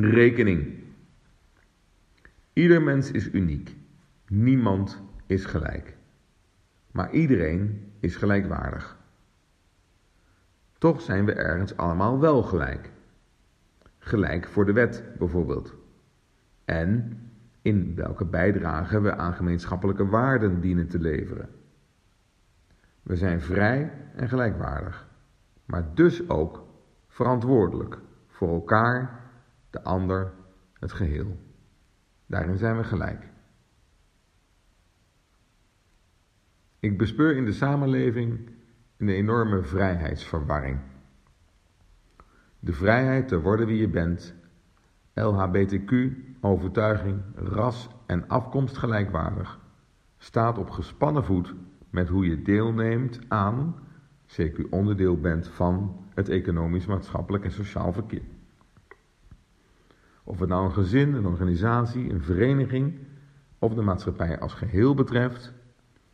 Rekening. Ieder mens is uniek. Niemand is gelijk. Maar iedereen is gelijkwaardig. Toch zijn we ergens allemaal wel gelijk. Gelijk voor de wet bijvoorbeeld. En in welke bijdrage we aan gemeenschappelijke waarden dienen te leveren. We zijn vrij en gelijkwaardig, maar dus ook verantwoordelijk voor elkaar, de ander, het geheel. Daarin zijn we gelijk. Ik bespeur in de samenleving een enorme vrijheidsverwarring. De vrijheid te worden wie je bent, LHBTQ, overtuiging, ras en afkomst gelijkwaardig, staat op gespannen voet met hoe je deelneemt aan, zeker onderdeel bent van, het economisch, maatschappelijk en sociaal verkeer. Of het nou een gezin, een organisatie, een vereniging of de maatschappij als geheel betreft,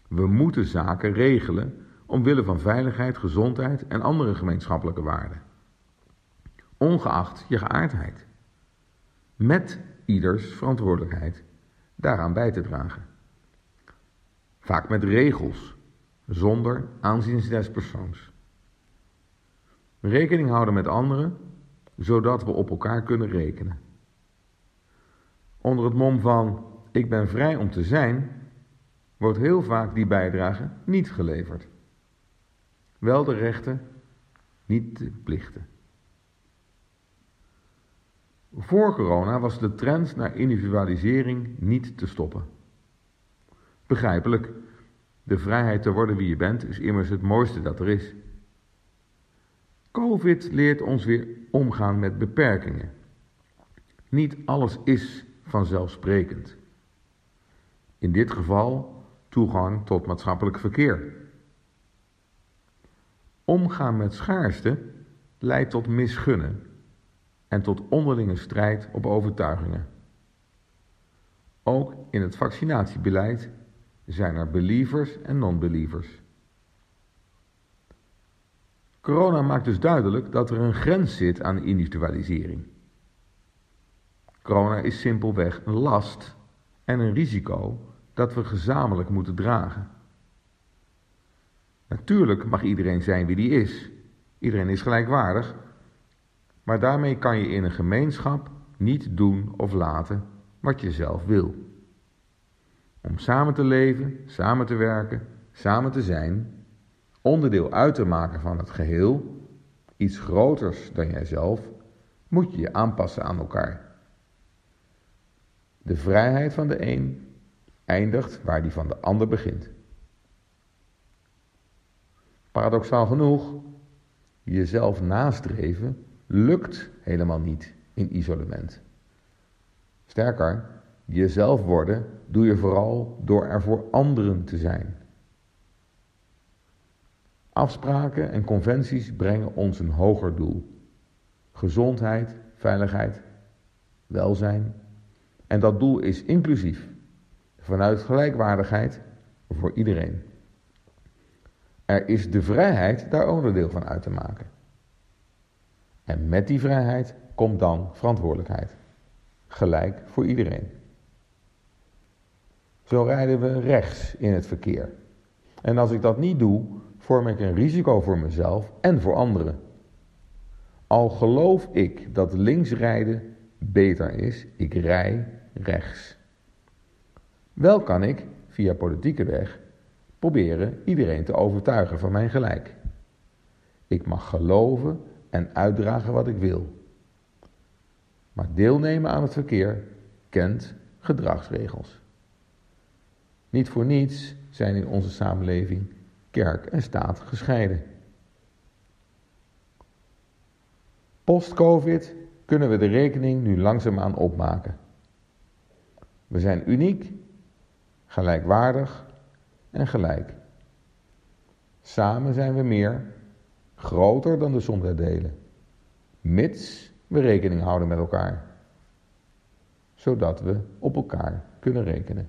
we moeten zaken regelen omwille van veiligheid, gezondheid en andere gemeenschappelijke waarden. Ongeacht je geaardheid. Met ieders verantwoordelijkheid daaraan bij te dragen. Vaak met regels, zonder aanzien des persoons. Rekening houden met anderen, zodat we op elkaar kunnen rekenen. Onder het mom van ik ben vrij om te zijn, wordt heel vaak die bijdrage niet geleverd. Wel de rechten, niet de plichten. Voor corona was de trend naar individualisering niet te stoppen. Begrijpelijk, de vrijheid te worden wie je bent is immers het mooiste dat er is. Covid leert ons weer omgaan met beperkingen. Niet alles is vanzelfsprekend. In dit geval toegang tot maatschappelijk verkeer. Omgaan met schaarste leidt tot misgunnen en tot onderlinge strijd op overtuigingen. Ook in het vaccinatiebeleid zijn er believers en non-believers. Corona maakt dus duidelijk dat er een grens zit aan individualisering. Corona is simpelweg een last en een risico dat we gezamenlijk moeten dragen. Natuurlijk mag iedereen zijn wie die is. Iedereen is gelijkwaardig. Maar daarmee kan je in een gemeenschap niet doen of laten wat je zelf wil. Om samen te leven, samen te werken, samen te zijn, onderdeel uit te maken van het geheel, iets groters dan jijzelf, moet je je aanpassen aan elkaar. De vrijheid van de een eindigt waar die van de ander begint. Paradoxaal genoeg, jezelf nastreven lukt helemaal niet in isolement. Sterker, jezelf worden doe je vooral door er voor anderen te zijn. Afspraken en conventies brengen ons een hoger doel: gezondheid, veiligheid, welzijn. En dat doel is inclusief, vanuit gelijkwaardigheid voor iedereen. Er is de vrijheid daar onderdeel van uit te maken. En met die vrijheid komt dan verantwoordelijkheid. Gelijk voor iedereen. Zo rijden we rechts in het verkeer. En als ik dat niet doe, vorm ik een risico voor mezelf en voor anderen. Al geloof ik dat links rijden beter is, ik rij rechts. Wel kan ik, via politieke weg, proberen iedereen te overtuigen van mijn gelijk. Ik mag geloven en uitdragen wat ik wil. Maar deelnemen aan het verkeer kent gedragsregels. Niet voor niets zijn in onze samenleving kerk en staat gescheiden. Post-COVID kunnen we de rekening nu langzaamaan opmaken. We zijn uniek, gelijkwaardig en gelijk. Samen zijn we meer, groter dan de som der delen, mits we rekening houden met elkaar, zodat we op elkaar kunnen rekenen.